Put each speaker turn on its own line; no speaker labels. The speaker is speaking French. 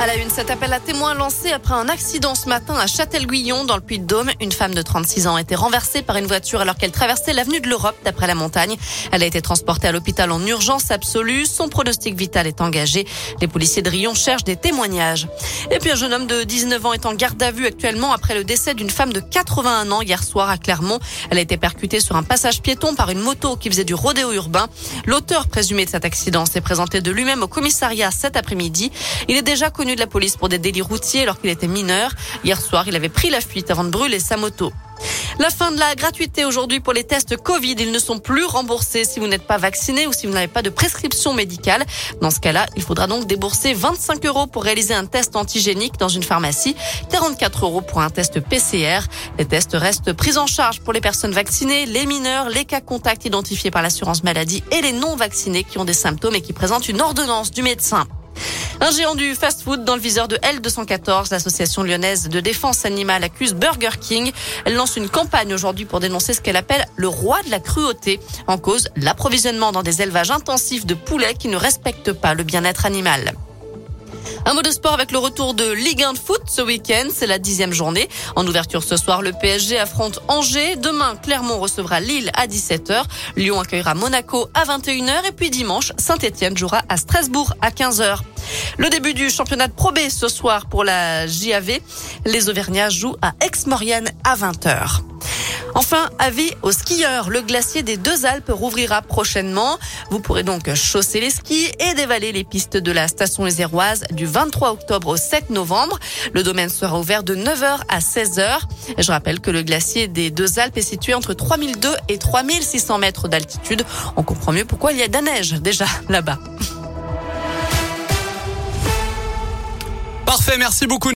À la une, cet appel à témoins lancé après un accident ce matin à Châtel-Guyon dans le Puy-de-Dôme. Une femme de 36 ans a été renversée par une voiture alors qu'elle traversait l'avenue de l'Europe d'après la montagne. Elle a été transportée à l'hôpital en urgence absolue. Son pronostic vital est engagé. Les policiers de Rion cherchent des témoignages. Et puis un jeune homme de 19 ans est en garde à vue actuellement après le décès d'une femme de 81 ans hier soir à Clermont. Elle a été percutée sur un passage piéton par une moto qui faisait du rodéo urbain. L'auteur présumé de cet accident s'est présenté de lui-même au commissariat cet après-midi. Il est déjà connu de la police pour des délits routiers alors qu'il était mineur. Hier soir, il avait pris la fuite avant de brûler sa moto. La fin de la gratuité aujourd'hui pour les tests Covid. Ils ne sont plus remboursés si vous n'êtes pas vacciné ou si vous n'avez pas de prescription médicale. Dans ce cas-là, il faudra donc débourser 25 euros pour réaliser un test antigénique dans une pharmacie, 44 euros pour un test PCR. Les tests restent pris en charge pour les personnes vaccinées, les mineurs, les cas contacts identifiés par l'assurance maladie et les non vaccinés qui ont des symptômes et qui présentent une ordonnance du médecin. Un géant du fast-food dans le viseur de L214, l'association lyonnaise de défense animale accuse Burger King. Elle lance une campagne aujourd'hui pour dénoncer ce qu'elle appelle le roi de la cruauté. En cause, l'approvisionnement dans des élevages intensifs de poulets qui ne respectent pas le bien-être animal. Un mot de sport avec le retour de Ligue 1 de foot ce week-end. C'est la dixième journée. En ouverture ce soir, le PSG affronte Angers. Demain, Clermont recevra Lille à 17h. Lyon accueillera Monaco à 21h. Et puis dimanche, Saint-Etienne jouera à Strasbourg à 15h. Le début du championnat de Pro B ce soir pour la JAV. Les Auvergnats jouent à Aix-Maurienne à 20h. Enfin, avis aux skieurs. Le glacier des deux Alpes rouvrira prochainement. Vous pourrez donc chausser les skis et dévaler les pistes de la station Ézéroise du 23 octobre au 7 novembre. Le domaine sera ouvert de 9h à 16h. Je rappelle que le glacier des deux Alpes est situé entre 3002 et 3600 mètres d'altitude. On comprend mieux pourquoi il y a de la neige déjà là-bas.
Parfait, merci beaucoup.